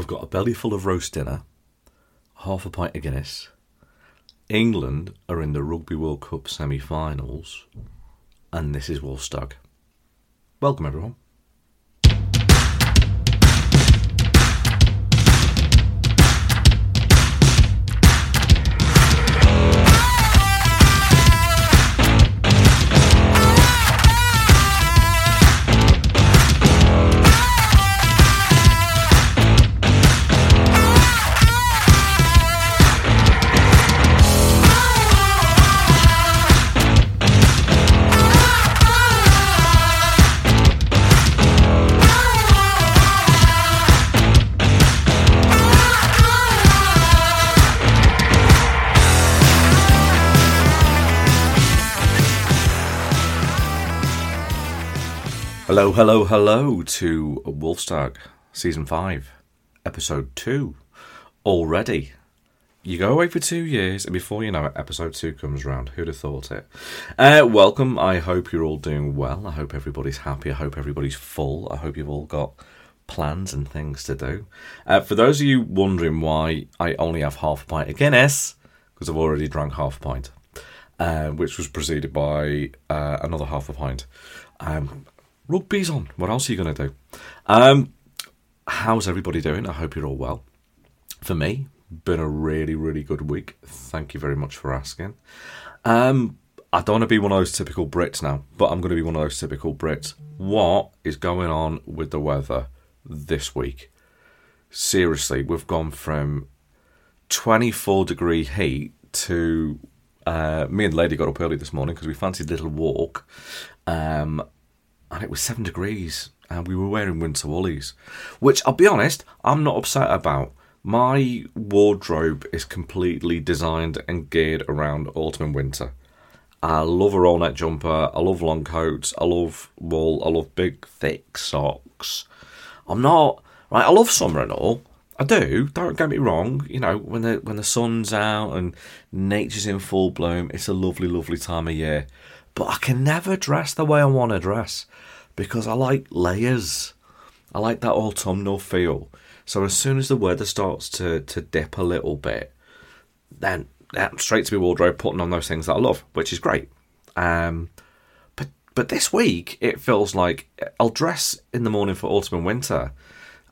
I've got a belly full of roast dinner, half a pint of Guinness. England are in the Rugby World Cup semi finals, and this is Wolfstag. Welcome, everyone. Hello, hello, to Wolfstag Season 5, Episode 2. Already. You go away for two years, and before you know it, Episode 2 comes around. Who'd have thought it? Uh, welcome. I hope you're all doing well. I hope everybody's happy. I hope everybody's full. I hope you've all got plans and things to do. Uh, for those of you wondering why I only have half a pint of Guinness, because I've already drank half a pint, uh, which was preceded by uh, another half a pint. Um, rugby's on. What else are you going to do? Um, how's everybody doing? I hope you're all well. For me, been a really, really good week. Thank you very much for asking. Um, I don't want to be one of those typical Brits now, but I'm going to be one of those typical Brits. What is going on with the weather this week? Seriously, we've gone from 24 degree heat to uh, me and lady got up early this morning because we fancied a little walk. Um, and it was seven degrees, and we were wearing winter woolies, which I'll be honest, I'm not upset about. My wardrobe is completely designed and geared around autumn and winter. I love a roll neck jumper, I love long coats, I love wool, I love big thick socks. I'm not right, I love summer and all. I do, don't get me wrong, you know, when the when the sun's out and nature's in full bloom, it's a lovely, lovely time of year. But I can never dress the way I want to dress because I like layers. I like that autumnal feel. So as soon as the weather starts to, to dip a little bit, then yeah, straight to my wardrobe, putting on those things that I love, which is great. Um, but but this week it feels like I'll dress in the morning for autumn and winter,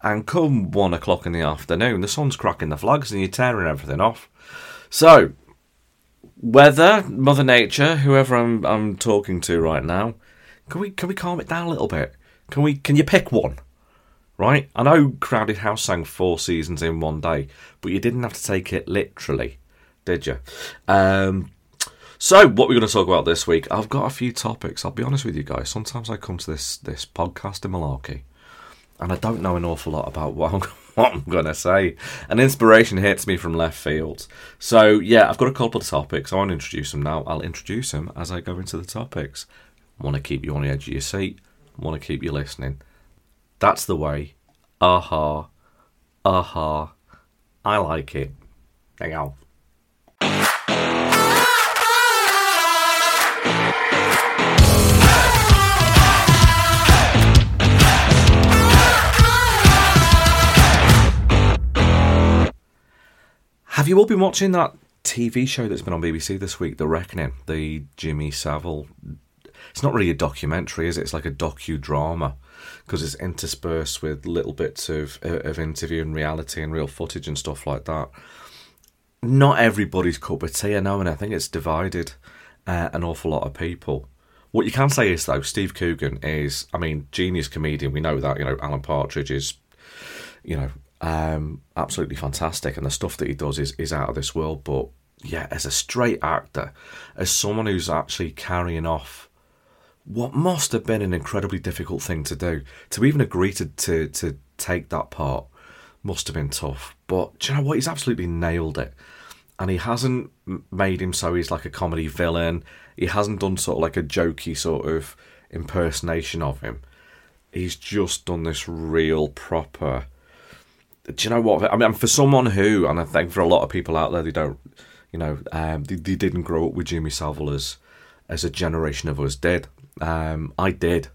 and come one o'clock in the afternoon, the sun's cracking the flags and you're tearing everything off. So weather, Mother Nature, whoever I'm I'm talking to right now, can we can we calm it down a little bit? Can we can you pick one? Right? I know Crowded House sang four seasons in one day, but you didn't have to take it literally, did you? Um, so, what we're going to talk about this week, I've got a few topics. I'll be honest with you guys. Sometimes I come to this this podcast in malarkey, and I don't know an awful lot about what I'm, what I'm going to say. An inspiration hits me from left field. So, yeah, I've got a couple of topics. I won't introduce them now. I'll introduce them as I go into the topics want to keep you on the edge of your seat, want to keep you listening. That's the way. Aha. Aha. I like it. Hang on. Have you all been watching that TV show that's been on BBC this week, The Reckoning, the Jimmy Savile it's not really a documentary, is it? It's like a docudrama because it's interspersed with little bits of of interview and reality and real footage and stuff like that. Not everybody's cup of tea, I know, and I think it's divided uh, an awful lot of people. What you can say is though, Steve Coogan is, I mean, genius comedian. We know that. You know, Alan Partridge is, you know, um, absolutely fantastic, and the stuff that he does is is out of this world. But yeah, as a straight actor, as someone who's actually carrying off what must have been an incredibly difficult thing to do. To even agree to, to, to take that part must have been tough. But do you know what? He's absolutely nailed it. And he hasn't made him so he's like a comedy villain. He hasn't done sort of like a jokey sort of impersonation of him. He's just done this real proper. Do you know what? I mean, for someone who, and I think for a lot of people out there, they don't, you know, um, they, they didn't grow up with Jimmy Savile as, as a generation of us did. Um, I did,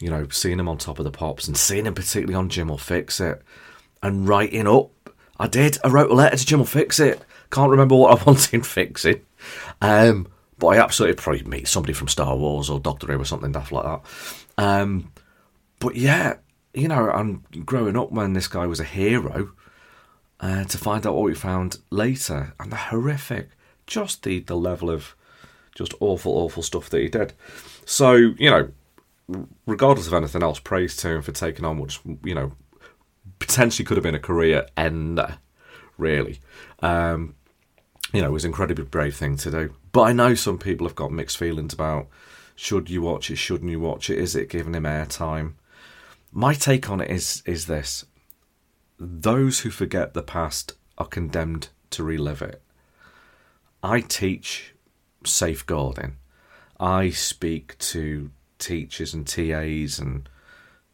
you know, seeing him on top of the pops and seeing him particularly on Jim'll Fix It. and writing up. I did. I wrote a letter to Jim'll Fix It. Can't remember what I wanted fixing. Um, but I absolutely probably meet somebody from Star Wars or Doctor Who or something daft like that. Um, but yeah, you know, I'm growing up when this guy was a hero. Uh, to find out what we found later, and the horrific, just the the level of just awful, awful stuff that he did. So you know, regardless of anything else, praise to him for taking on what you know potentially could have been a career ender. Really, um, you know, it was an incredibly brave thing to do. But I know some people have got mixed feelings about should you watch it, shouldn't you watch it, is it giving him airtime? My take on it is is this: those who forget the past are condemned to relive it. I teach safeguarding. I speak to teachers and TAs and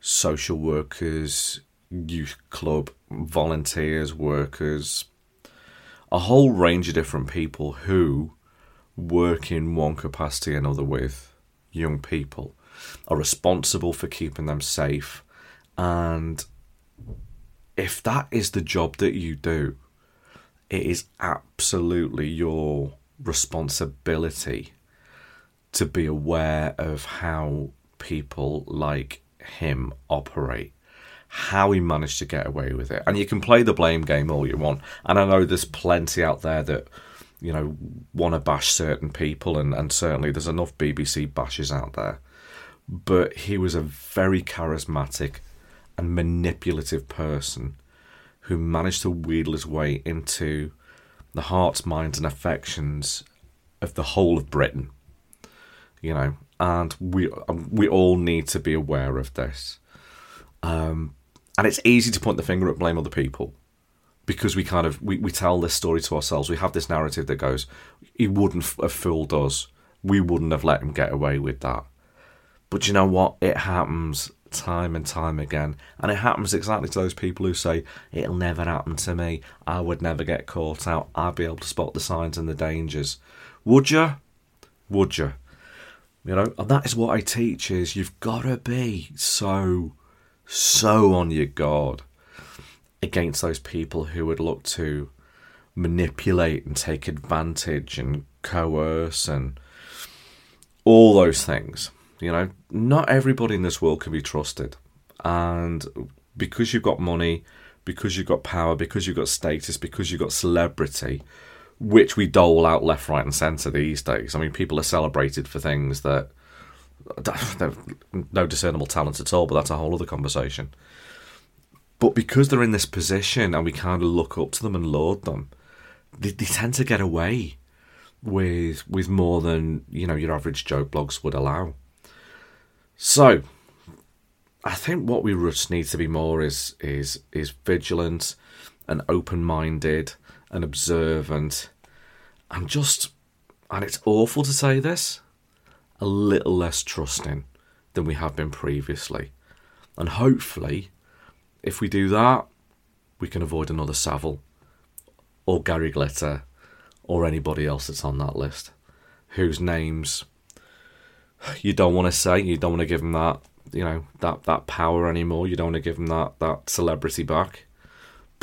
social workers, youth club volunteers, workers, a whole range of different people who work in one capacity or another with young people, are responsible for keeping them safe. And if that is the job that you do, it is absolutely your responsibility to be aware of how people like him operate, how he managed to get away with it. And you can play the blame game all you want. And I know there's plenty out there that, you know, want to bash certain people, and, and certainly there's enough BBC bashes out there. But he was a very charismatic and manipulative person who managed to wheedle his way into the hearts, minds, and affections of the whole of Britain. You know, and we um, we all need to be aware of this. Um, and it's easy to point the finger at blame other people because we kind of we, we tell this story to ourselves. We have this narrative that goes, "He wouldn't have fooled us. We wouldn't have let him get away with that." But you know what? It happens time and time again. And it happens exactly to those people who say, it'll never happen to me. I would never get caught out. I'd be able to spot the signs and the dangers. Would you? Would you? You know, and that is what I teach is you've got to be so, so on your guard against those people who would look to manipulate and take advantage and coerce and all those things. You know, not everybody in this world can be trusted. And because you've got money, because you've got power, because you've got status, because you've got celebrity, which we dole out left, right, and centre these days. I mean, people are celebrated for things that no discernible talent at all, but that's a whole other conversation. But because they're in this position and we kind of look up to them and laud them, they, they tend to get away with with more than you know your average Joe Bloggs would allow. So, I think what we need to be more is is is vigilant and open minded and observant and just and it's awful to say this, a little less trusting than we have been previously. And hopefully, if we do that, we can avoid another Savile or Gary Glitter or anybody else that's on that list whose names you don't want to say, you don't want to give them that, you know, that that power anymore. You don't want to give them that that celebrity back.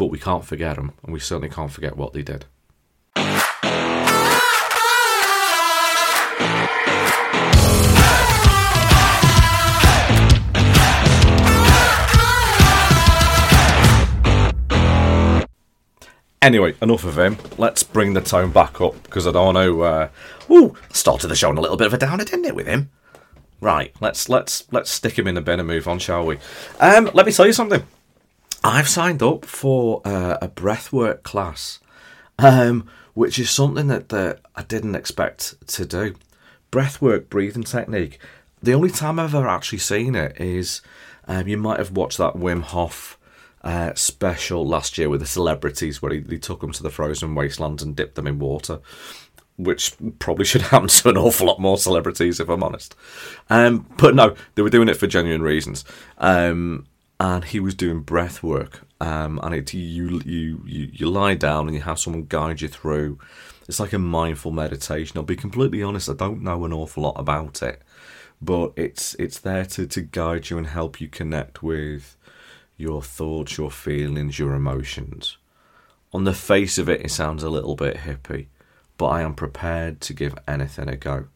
But we can't forget them, and we certainly can't forget what they did. Anyway, enough of him. Let's bring the tone back up because I don't want to. Uh, ooh, started the show on a little bit of a downer, didn't it, with him? Right, let's let's let's stick him in the bin and move on, shall we? Um, let me tell you something. I've signed up for uh, a breathwork class, um, which is something that, that I didn't expect to do. Breathwork, breathing technique. The only time I've ever actually seen it is um, you might have watched that Wim Hof uh, special last year with the celebrities where he, he took them to the frozen wasteland and dipped them in water which probably should happen to an awful lot more celebrities, if I'm honest. Um, but no, they were doing it for genuine reasons. Um, and he was doing breath work. Um, and it, you, you, you, you lie down and you have someone guide you through. It's like a mindful meditation. I'll be completely honest, I don't know an awful lot about it. But it's it's there to, to guide you and help you connect with your thoughts, your feelings, your emotions. On the face of it, it sounds a little bit hippie, but I am prepared to give anything a go.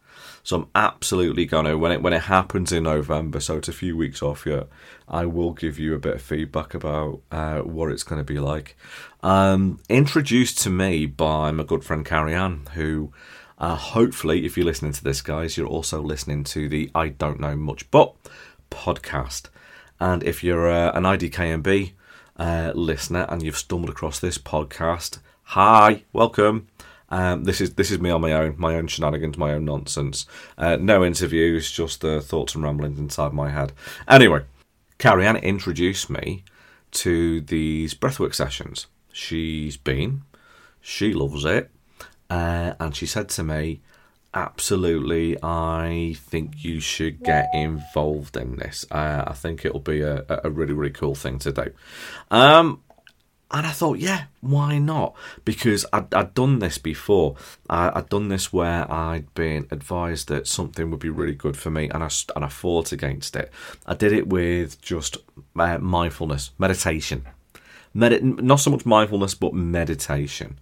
So I'm absolutely gonna when it when it happens in November. So it's a few weeks off yet. I will give you a bit of feedback about uh, what it's going to be like. Um, introduced to me by my good friend Carrie Ann, who uh, hopefully, if you're listening to this, guys, you're also listening to the I Don't Know Much But podcast. And if you're uh, an IDKMB uh, listener and you've stumbled across this podcast, hi, welcome. Um, this is this is me on my own, my own shenanigans, my own nonsense. Uh, no interviews, just the thoughts and ramblings inside my head. Anyway, Carrie introduced me to these breathwork sessions. She's been, she loves it, uh, and she said to me, absolutely, I think you should get involved in this. Uh, I think it'll be a, a really, really cool thing to do. Um, and I thought, yeah, why not? Because I'd, I'd done this before. I, had done this where I'd been advised that something would be really good for me, and I and I fought against it. I did it with just uh, mindfulness, meditation, Medi- not so much mindfulness, but meditation.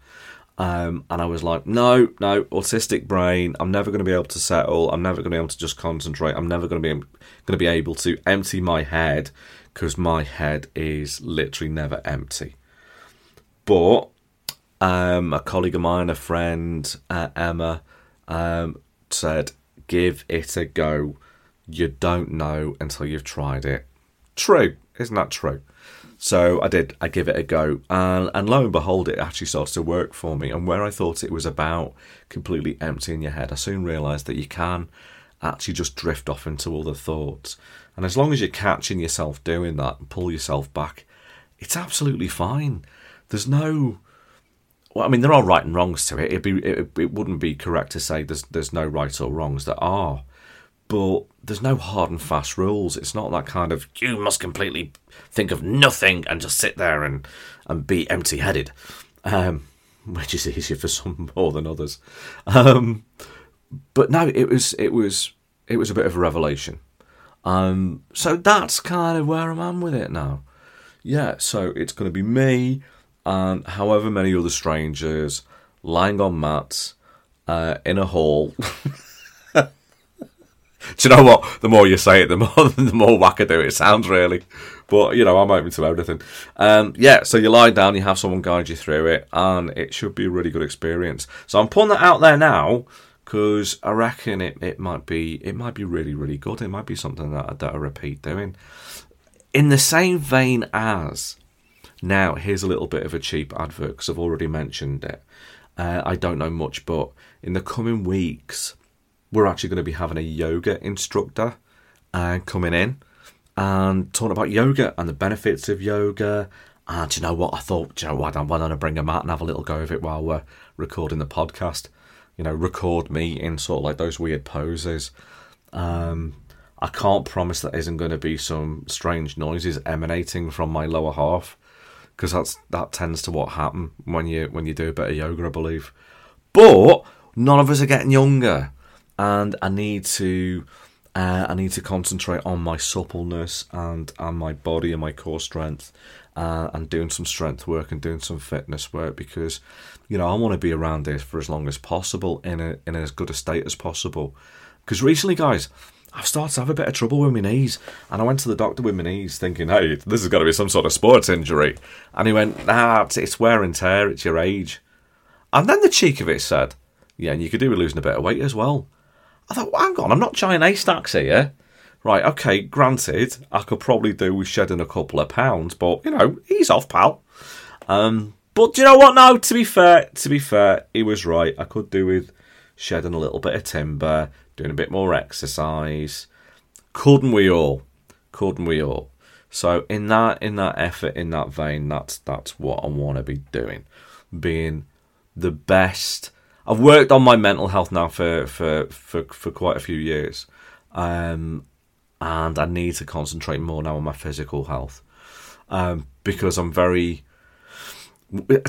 Um, and I was like, no, no, autistic brain. I'm never going to be able to settle. I'm never going to be able to just concentrate. I'm never going to be going to be able to empty my head because my head is literally never empty. But um, a colleague of mine, a friend, uh, Emma, um, said, give it a go. You don't know until you've tried it. True, isn't that true? So I did. I give it a go, and and lo and behold, it actually started to work for me. And where I thought it was about completely emptying your head, I soon realised that you can actually just drift off into other thoughts. And as long as you're catching yourself doing that and pull yourself back, it's absolutely fine. There's no well, I mean, there are right and wrongs to it. It'd be, it, it wouldn't be correct to say there's there's no right or wrongs. There are, but there's no hard and fast rules. It's not that kind of you must completely think of nothing and just sit there and and be empty headed, um, which is easier for some more than others. Um, but no, it was it was it was a bit of a revelation. Um, so that's kind of where I'm at with it now. Yeah, so it's going to be me and however many other strangers lying on mats uh, in a hall. Do you know what? The more you say it, the more the more wackadoo it sounds, really. But you know, I'm open to everything. Um, yeah, so you lie down, you have someone guide you through it, and it should be a really good experience. So I'm putting that out there now because I reckon it, it might be it might be really really good. It might be something that that I repeat doing. In the same vein as now, here's a little bit of a cheap advert because I've already mentioned it. Uh, I don't know much, but in the coming weeks we're actually going to be having a yoga instructor uh, coming in and talking about yoga and the benefits of yoga. And you know what? I thought, you know what? Why don't I bring a mat and have a little go of it while we're recording the podcast? You know, record me in sort of like those weird poses. Um, I can't promise that isn't going to be some strange noises emanating from my lower half because that's that tends to what happen when you when you do a bit of yoga, I believe. But none of us are getting younger and I need to uh, I need to concentrate on my suppleness and and my body and my core strength, uh, and doing some strength work and doing some fitness work because, you know, I want to be around this for as long as possible in a in as good a state as possible. Because recently, guys, I've started to have a bit of trouble with my knees, and I went to the doctor with my knees, thinking, "Hey, this has got to be some sort of sports injury," and he went, "Nah, it's, wear and tear. It's your age." And then the cheek of it said, "Yeah, and you could do with losing a bit of weight as well." I thought, well, hang on, I'm not Giant Haystacks here. Right, okay, granted, I could probably do with shedding a couple of pounds, but you know, he's off, pal. Um, but do you know what? No, to be fair, to be fair, he was right. I could do with shedding a little bit of timber, doing a bit more exercise. Couldn't we all? Couldn't we all? So in that in that effort, in that vein, that's that's what I want to be doing, being the best I've worked on my mental health now for for for, for quite a few years, um, and I need to concentrate more now on my physical health um, because I'm very.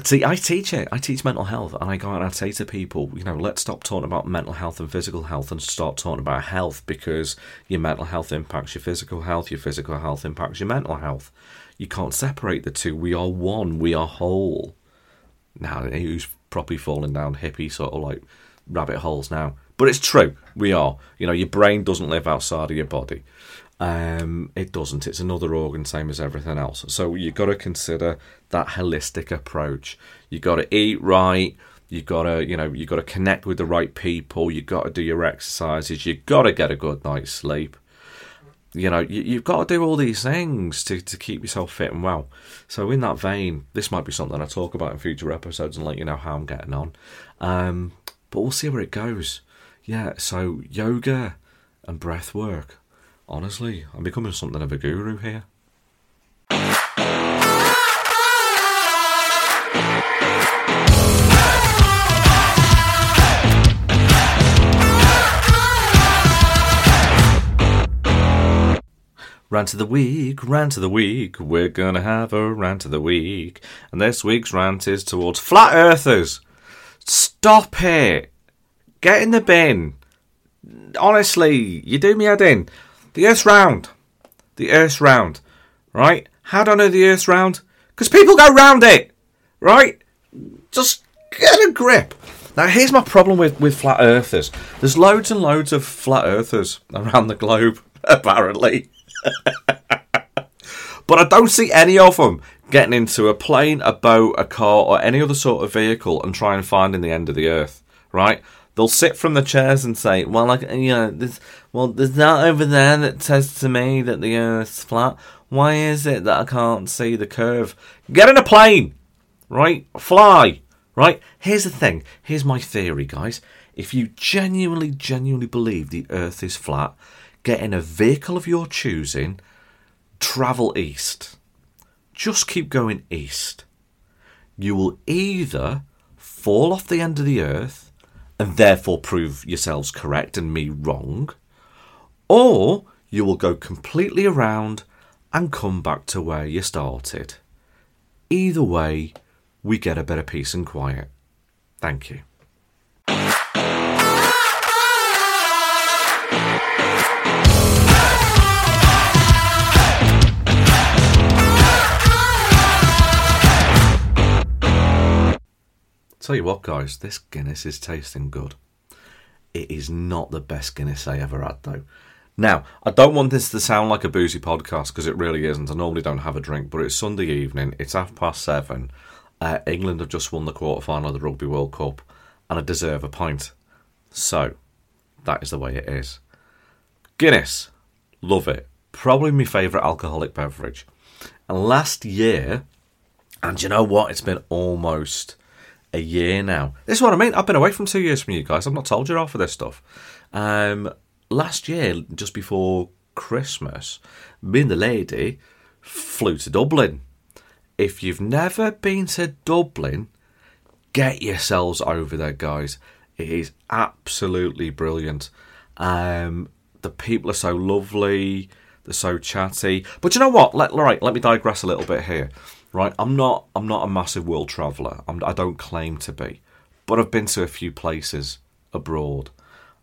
See, I teach it. I teach mental health, and I go out and I say to people, you know, let's stop talking about mental health and physical health and start talking about health because your mental health impacts your physical health, your physical health impacts your mental health. You can't separate the two. We are one. We are whole. Now, who's properly falling down hippie sort of like rabbit holes now? But it's true. We are. You know, your brain doesn't live outside of your body. Um, it doesn't. It's another organ, same as everything else. So you've got to consider that holistic approach. You've got to eat right. You've got to, you know, you've got to connect with the right people. You've got to do your exercises. You've got to get a good night's sleep. You know, you, have got to do all these things to, to keep yourself fit and well. So, in that vein, this might be something I talk about in future episodes and let you know how I'm getting on. Um, but we'll see where it goes. Yeah, so yoga and breath work Honestly, I'm becoming something of a guru here. Rant of the week, rant of the week. We're gonna have a rant of the week. And this week's rant is towards flat earthers. Stop it! Get in the bin. Honestly, you do me head in. The Earth's round. The Earth's round. Right? How do I know the Earth's round? Because people go round it. Right? Just get a grip. Now, here's my problem with, with flat earthers. There's loads and loads of flat earthers around the globe, apparently. but I don't see any of them getting into a plane, a boat, a car, or any other sort of vehicle and try and finding the end of the earth. Right? They'll sit from the chairs and say, "Well, like you know, well, there's that over there that says to me that the Earth's flat. Why is it that I can't see the curve? Get in a plane, right? Fly, right? Here's the thing. Here's my theory, guys. If you genuinely, genuinely believe the Earth is flat, get in a vehicle of your choosing, travel east. Just keep going east. You will either fall off the end of the Earth and therefore prove yourselves correct and me wrong, or you will go completely around and come back to where you started. Either way, we get a of peace and quiet. Thank you. Tell you what, guys, this Guinness is tasting good. It is not the best Guinness I ever had, though. Now, I don't want this to sound like a boozy podcast because it really isn't. I normally don't have a drink, but it's Sunday evening. It's half past seven. Uh, England have just won the quarter final of the Rugby World Cup, and I deserve a pint. So, that is the way it is. Guinness, love it. Probably my favourite alcoholic beverage. And last year, and you know what? It's been almost a year now. This is what I mean. I've been away from two years from you guys. I've not told you off of this stuff. Um, last year, just before Christmas, me and the lady flew to Dublin. If you've never been to Dublin, get yourselves over there, guys. It is absolutely brilliant. Um, the people are so lovely. They're so chatty. But you know what? Let, right, let me digress a little bit here right? I'm not I'm not a massive world traveller. I'm, I do not claim to be, but I've been to a few places abroad,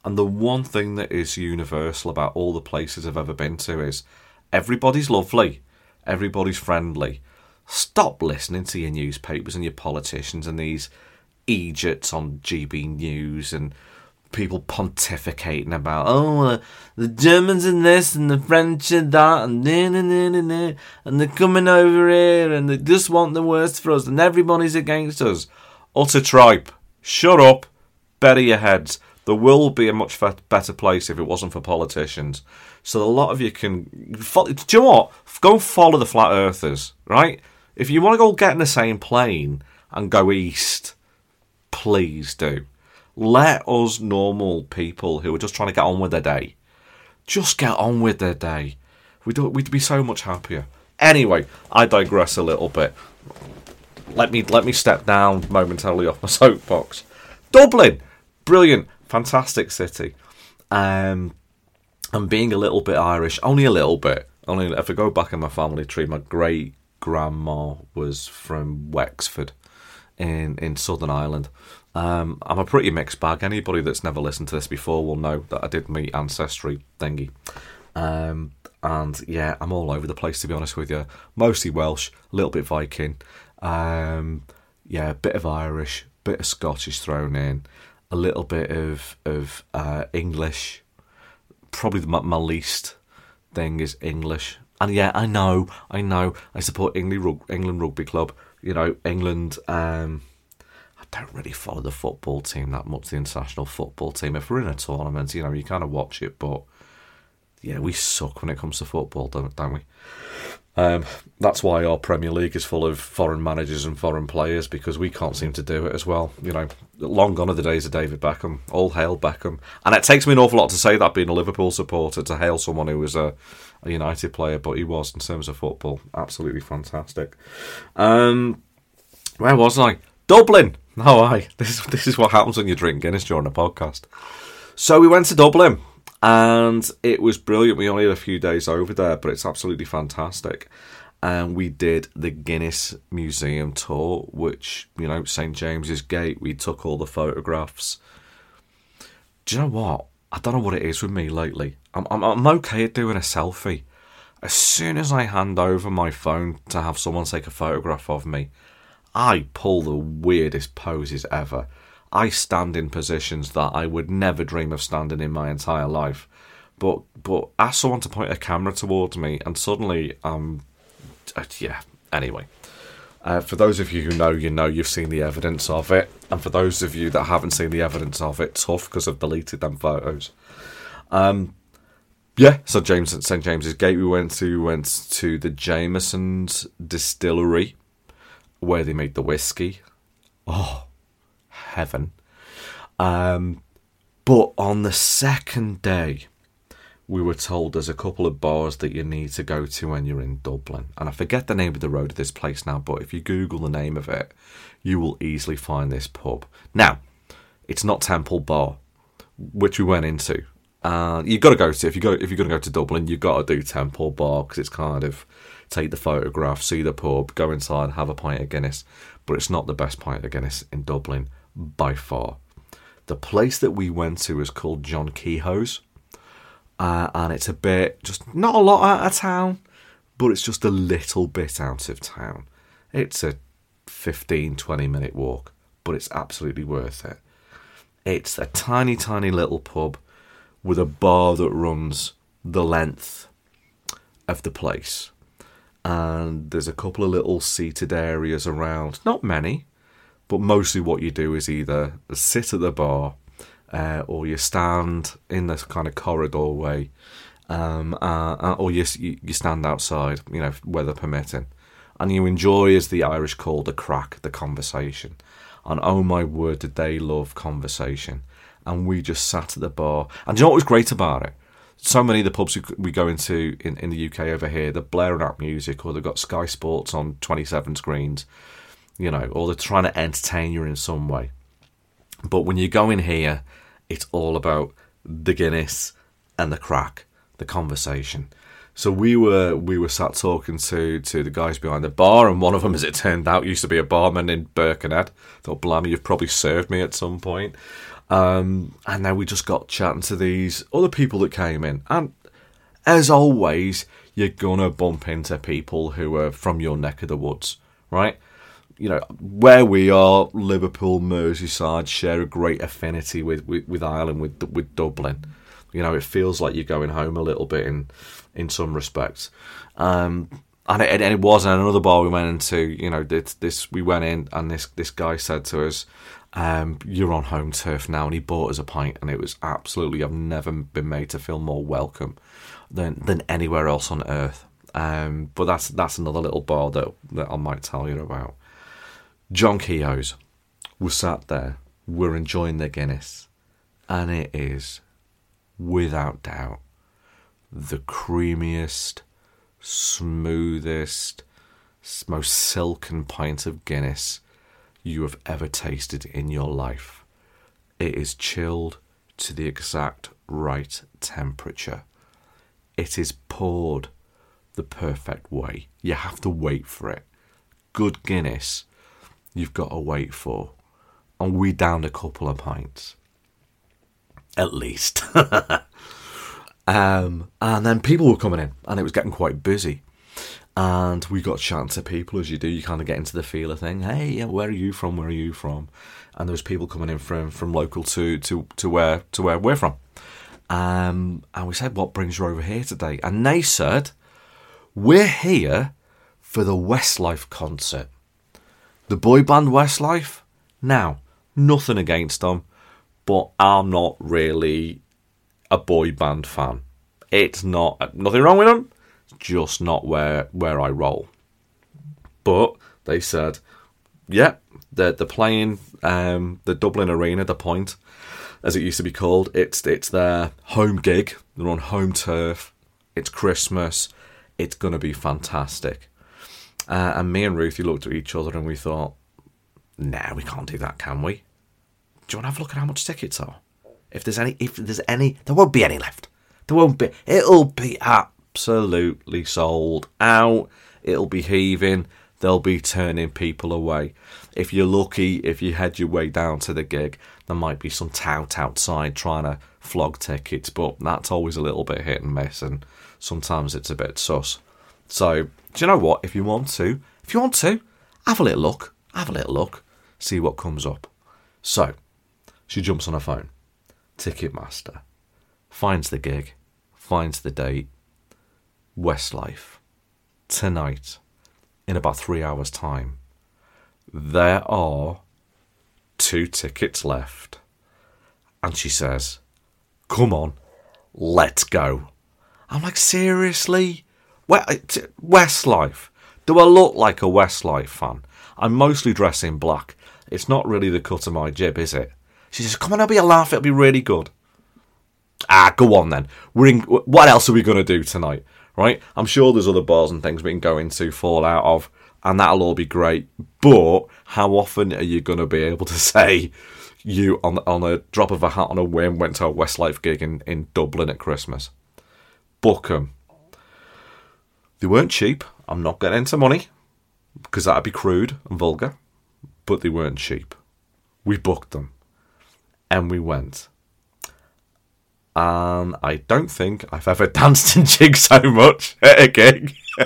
and the one thing that is universal about all the places I've ever been to is everybody's lovely, everybody's friendly. Stop listening to your newspapers and your politicians and these Egypts on GB News and people pontificating about, oh, uh, the Germans in this and the French in that and nah, nah, nah, nah, nah, and they're coming over here and they just want the worst for us and everybody's against us. Utter tripe. Shut up. Bury your heads. The world would be a much better place if it wasn't for politicians. So a lot of you can. Follow, do you know what? Go follow the flat earthers, right? If you want to go get in the same plane and go east, please do. Let us normal people who are just trying to get on with their day, just get on with their day. We'd, we'd be so much happier. Anyway, I digress a little bit. Let me let me step down momentarily off my soapbox. Dublin, brilliant, fantastic city. Um, and being a little bit Irish, only a little bit. Only if I go back in my family tree, my great grandma was from Wexford in in Southern Ireland. Um, I'm a pretty mixed bag. Anybody that's never listened to this before will know that I did meet ancestry thingy. Um, and yeah, I'm all over the place to be honest with you. Mostly Welsh, a little bit Viking, um, yeah, a bit of Irish, bit of Scottish thrown in, a little bit of of uh, English. Probably my, my least thing is English. And yeah, I know, I know, I support England, England Rugby Club. You know, England. Um, don't really follow the football team that much, the international football team. If we're in a tournament, you know, you kind of watch it, but yeah, we suck when it comes to football, don't, don't we? Um, that's why our Premier League is full of foreign managers and foreign players because we can't seem to do it as well. You know, long gone are the days of David Beckham. All hail Beckham. And it takes me an awful lot to say that being a Liverpool supporter to hail someone who was a, a United player, but he was in terms of football. Absolutely fantastic. Um, where was I? Dublin. Oh, aye. This is this is what happens when you drink Guinness during a podcast. So we went to Dublin and it was brilliant. We only had a few days over there, but it's absolutely fantastic. And we did the Guinness Museum tour, which you know St James's Gate. We took all the photographs. Do you know what? I don't know what it is with me lately. I'm I'm, I'm okay at doing a selfie. As soon as I hand over my phone to have someone take a photograph of me, I pull the weirdest poses ever. I stand in positions that I would never dream of standing in my entire life. But but ask someone to point a camera towards me, and suddenly, um, uh, yeah. Anyway, uh, for those of you who know, you know you've seen the evidence of it, and for those of you that haven't seen the evidence of it, tough because I've deleted them photos. Um, yeah, so James St James's Gate, we went to we went to the Jameson's distillery where they made the whiskey. Oh, heaven. Um, but on the second day, we were told there's a couple of bars that you need to go to when you're in Dublin. And I forget the name of the road of this place now, but if you Google the name of it, you will easily find this pub. Now, it's not Temple Bar, which we went into. Uh, you've got to go to if you go if you're going to go to Dublin, you've got to do Temple Bar because it's kind of take the photograph, see the pub, go inside, have a pint of Guinness. But it's not the best pint of Guinness in Dublin by far. The place that we went to is called John Kehoe's, uh, and it's a bit just not a lot out of town, but it's just a little bit out of town. It's a 15 20 minute walk, but it's absolutely worth it. It's a tiny, tiny little pub with a bar that runs the length of the place. And there's a couple of little seated areas around, not many, but mostly what you do is either sit at the bar uh, or you stand in this kind of corridor way, um, uh, uh, or you, you stand outside, you know, weather permitting. And you enjoy, as the Irish call the crack, the conversation. And oh my word, did they love conversation. And we just sat at the bar. And you know what was great about it? So many of the pubs we go into in, in the UK over here, they're blaring out music or they've got Sky Sports on 27 screens you know, or they're trying to entertain you in some way. But when you go in here, it's all about the Guinness and the crack, the conversation. So we were we were sat talking to to the guys behind the bar, and one of them, as it turned out, used to be a barman in Birkenhead. Thought, blimey, you've probably served me at some point. Um, and then we just got chatting to these other people that came in, and as always, you're gonna bump into people who are from your neck of the woods, right? you know, where we are, Liverpool, Merseyside share a great affinity with, with, with Ireland, with with Dublin. You know, it feels like you're going home a little bit in in some respects. Um, and it, and it was another bar we went into. You know, this, this we went in, and this this guy said to us, um, "You're on home turf now," and he bought us a pint, and it was absolutely. I've never been made to feel more welcome than than anywhere else on earth. Um, but that's that's another little bar that that I might tell you about. John Kehoe's were sat there, were enjoying the Guinness, and it is, without doubt, the creamiest, smoothest, most silken pint of Guinness you have ever tasted in your life. It is chilled to the exact right temperature. It is poured the perfect way. You have to wait for it. Good Guinness you've got to wait for. And we downed a couple of pints. At least. Um, and then people were coming in, and it was getting quite busy. And we got chatting to people as you do. You kind of get into the feel of thing. Hey, where are you from? Where are you from? And there was people coming in from from local to to to where to where we're from. Um, and we said, "What brings you over here today?" And they said, "We're here for the Westlife concert, the boy band Westlife." Now, nothing against them, but I'm not really a boy band fan. It's not nothing wrong with them, just not where where I roll. But they said, yeah, they're they're playing um, the Dublin Arena, the Point, as it used to be called. It's it's their home gig. They're on home turf. It's Christmas. It's gonna be fantastic. Uh, and me and Ruthie looked at each other and we thought, nah, we can't do that, can we? Do you want to have a look at how much tickets are? If there's any, if there's any, there won't be any left. There won't be. It'll be absolutely sold out. It'll be heaving. They'll be turning people away. If you're lucky, if you head your way down to the gig, there might be some tout outside trying to flog tickets, but that's always a little bit hit and miss, and sometimes it's a bit sus. So, do you know what? If you want to, if you want to, have a little look. Have a little look. See what comes up. So, she jumps on her phone. Ticketmaster. Finds the gig. Finds the date. Westlife. Tonight. In about three hours' time. There are two tickets left. And she says, Come on, let's go. I'm like, seriously? Westlife? Do I look like a Westlife fan? I'm mostly dressed in black. It's not really the cut of my jib, is it? She says, Come on, it'll be a laugh, it'll be really good. Ah, go on then. We're in, what else are we going to do tonight? Right? I'm sure there's other bars and things we can go into, fall out of, and that'll all be great. But how often are you going to be able to say you, on, on a drop of a hat on a whim, went to a Westlife gig in, in Dublin at Christmas? Book 'em. They weren't cheap. I'm not getting into money because that'd be crude and vulgar, but they weren't cheap. We booked them and we went. And I don't think I've ever danced and jigged so much at a gig.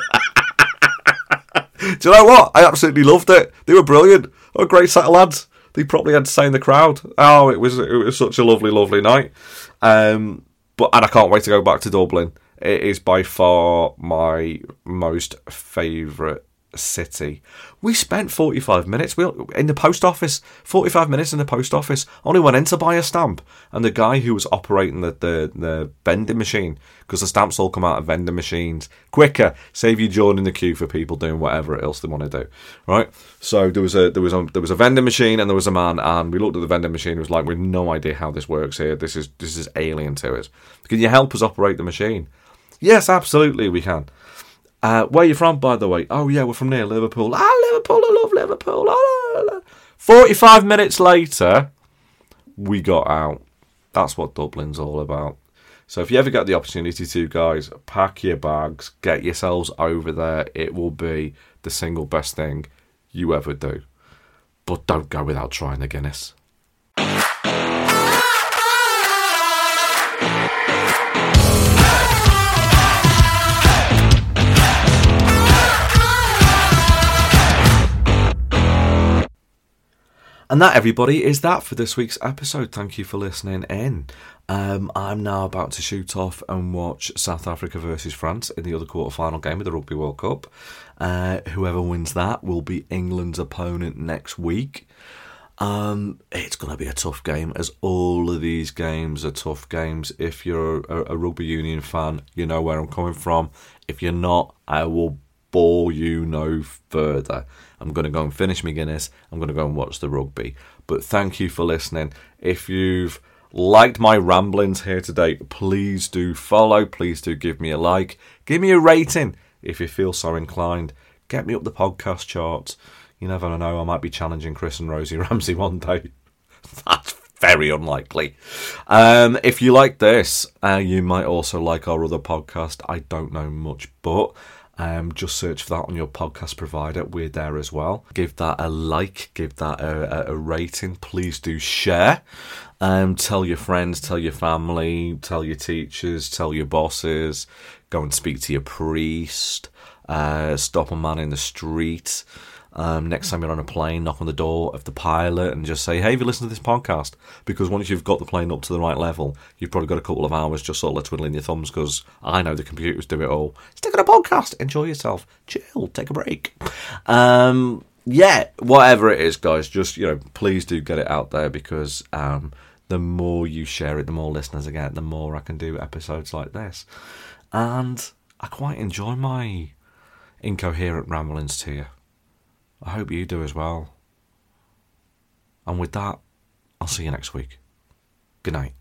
Do you know what? I absolutely loved it. They were brilliant. Oh, great set of lads. They probably entertained the crowd. Oh, it was it was such a lovely, lovely night. Um, but and I can't wait to go back to Dublin. It is by far my most favourite city. We spent 45 minutes we, in the post office, 45 minutes in the post office. Only went in to buy a stamp. And the guy who was operating the, the, the vending machine, because the stamps all come out of vending machines, quicker, save you joining the queue for people doing whatever else they want to do. Right? So there was a there was a there was a vending machine and there was a man and we looked at the vending machine and was like, We've no idea how this works here. This is this is alien to us. Can you help us operate the machine? Yes, absolutely we can. Uh, where are you from, by the way? Oh, yeah, we're from near Liverpool. Ah, Liverpool, I love Liverpool. Ah, 45 minutes later, we got out. That's what Dublin's all about. So if you ever get the opportunity to, guys, pack your bags, get yourselves over there. It will be the single best thing you ever do. But don't go without trying the Guinness. And that, everybody, is that for this week's episode. Thank you for listening in. Um, I'm now about to shoot off and watch South Africa versus France in the other quarter-final game of the Rugby World Cup. Uh, whoever wins that will be England's opponent next week. Um, it's going to be a tough game, as all of these games are tough games. If you're a, a rugby union fan, you know where I'm coming from. If you're not, I will bore you no further. I'm going to go and finish my Guinness. I'm going to go and watch the rugby. But thank you for listening. If you've liked my ramblings here today, please do follow. Please do give me a like. Give me a rating if you feel so inclined. Get me up the podcast charts. You never know, I might be challenging Chris and Rosie Ramsey one day. That's very unlikely. Um, if you like this, uh, you might also like our other podcast. I don't know much, but Um, just search for that on your podcast provider. We're there as well. Give that a like, give that a, a, rating. Please do share. Um, tell your friends, tell your family, tell your teachers, tell your bosses. Go and speak to your priest. Uh, stop a man in the street. Um, next time you're on a plane, knock on the door of the pilot and just say, "Hey, have you listened to this podcast?" Because once you've got the plane up to the right level, you've probably got a couple of hours just sort of twiddling your thumbs. Because I know the computers do it all. Stick on a podcast, enjoy yourself, chill, take a break. Um, yeah, whatever it is, guys, just you know, please do get it out there because um, the more you share it, the more listeners I get, the more I can do episodes like this, and I quite enjoy my incoherent ramblings to you. I hope you do as well. And with that, I'll see you next week. Good night.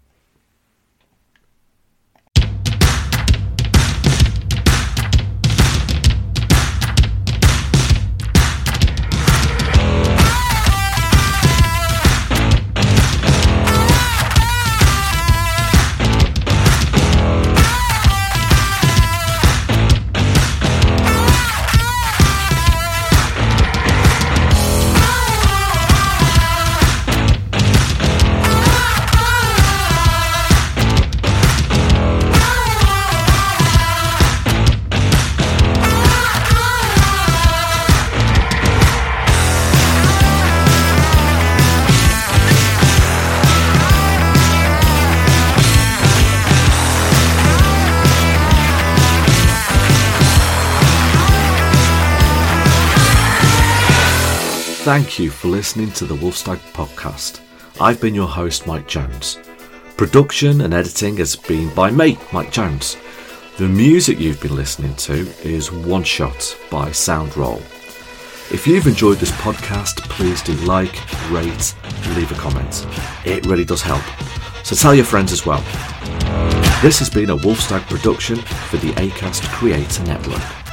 Thank you for listening to the Wolfstag podcast. I've been your host, Mike Jones. Production and editing has been by me, Mike Jones. The music you've been listening to is One Shot by Soundroll. If you've enjoyed this podcast, please do like, rate, and leave a comment. It really does help. So tell your friends as well. This has been a Wolfstag production for the ACAST Creator Network.